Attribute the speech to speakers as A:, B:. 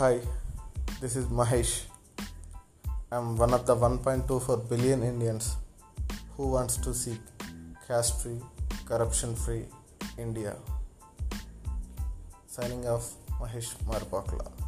A: Hi, this is Mahesh. I'm one of the 1.24 billion Indians who wants to see caste free, corruption free India. Signing off, Mahesh Marupakula.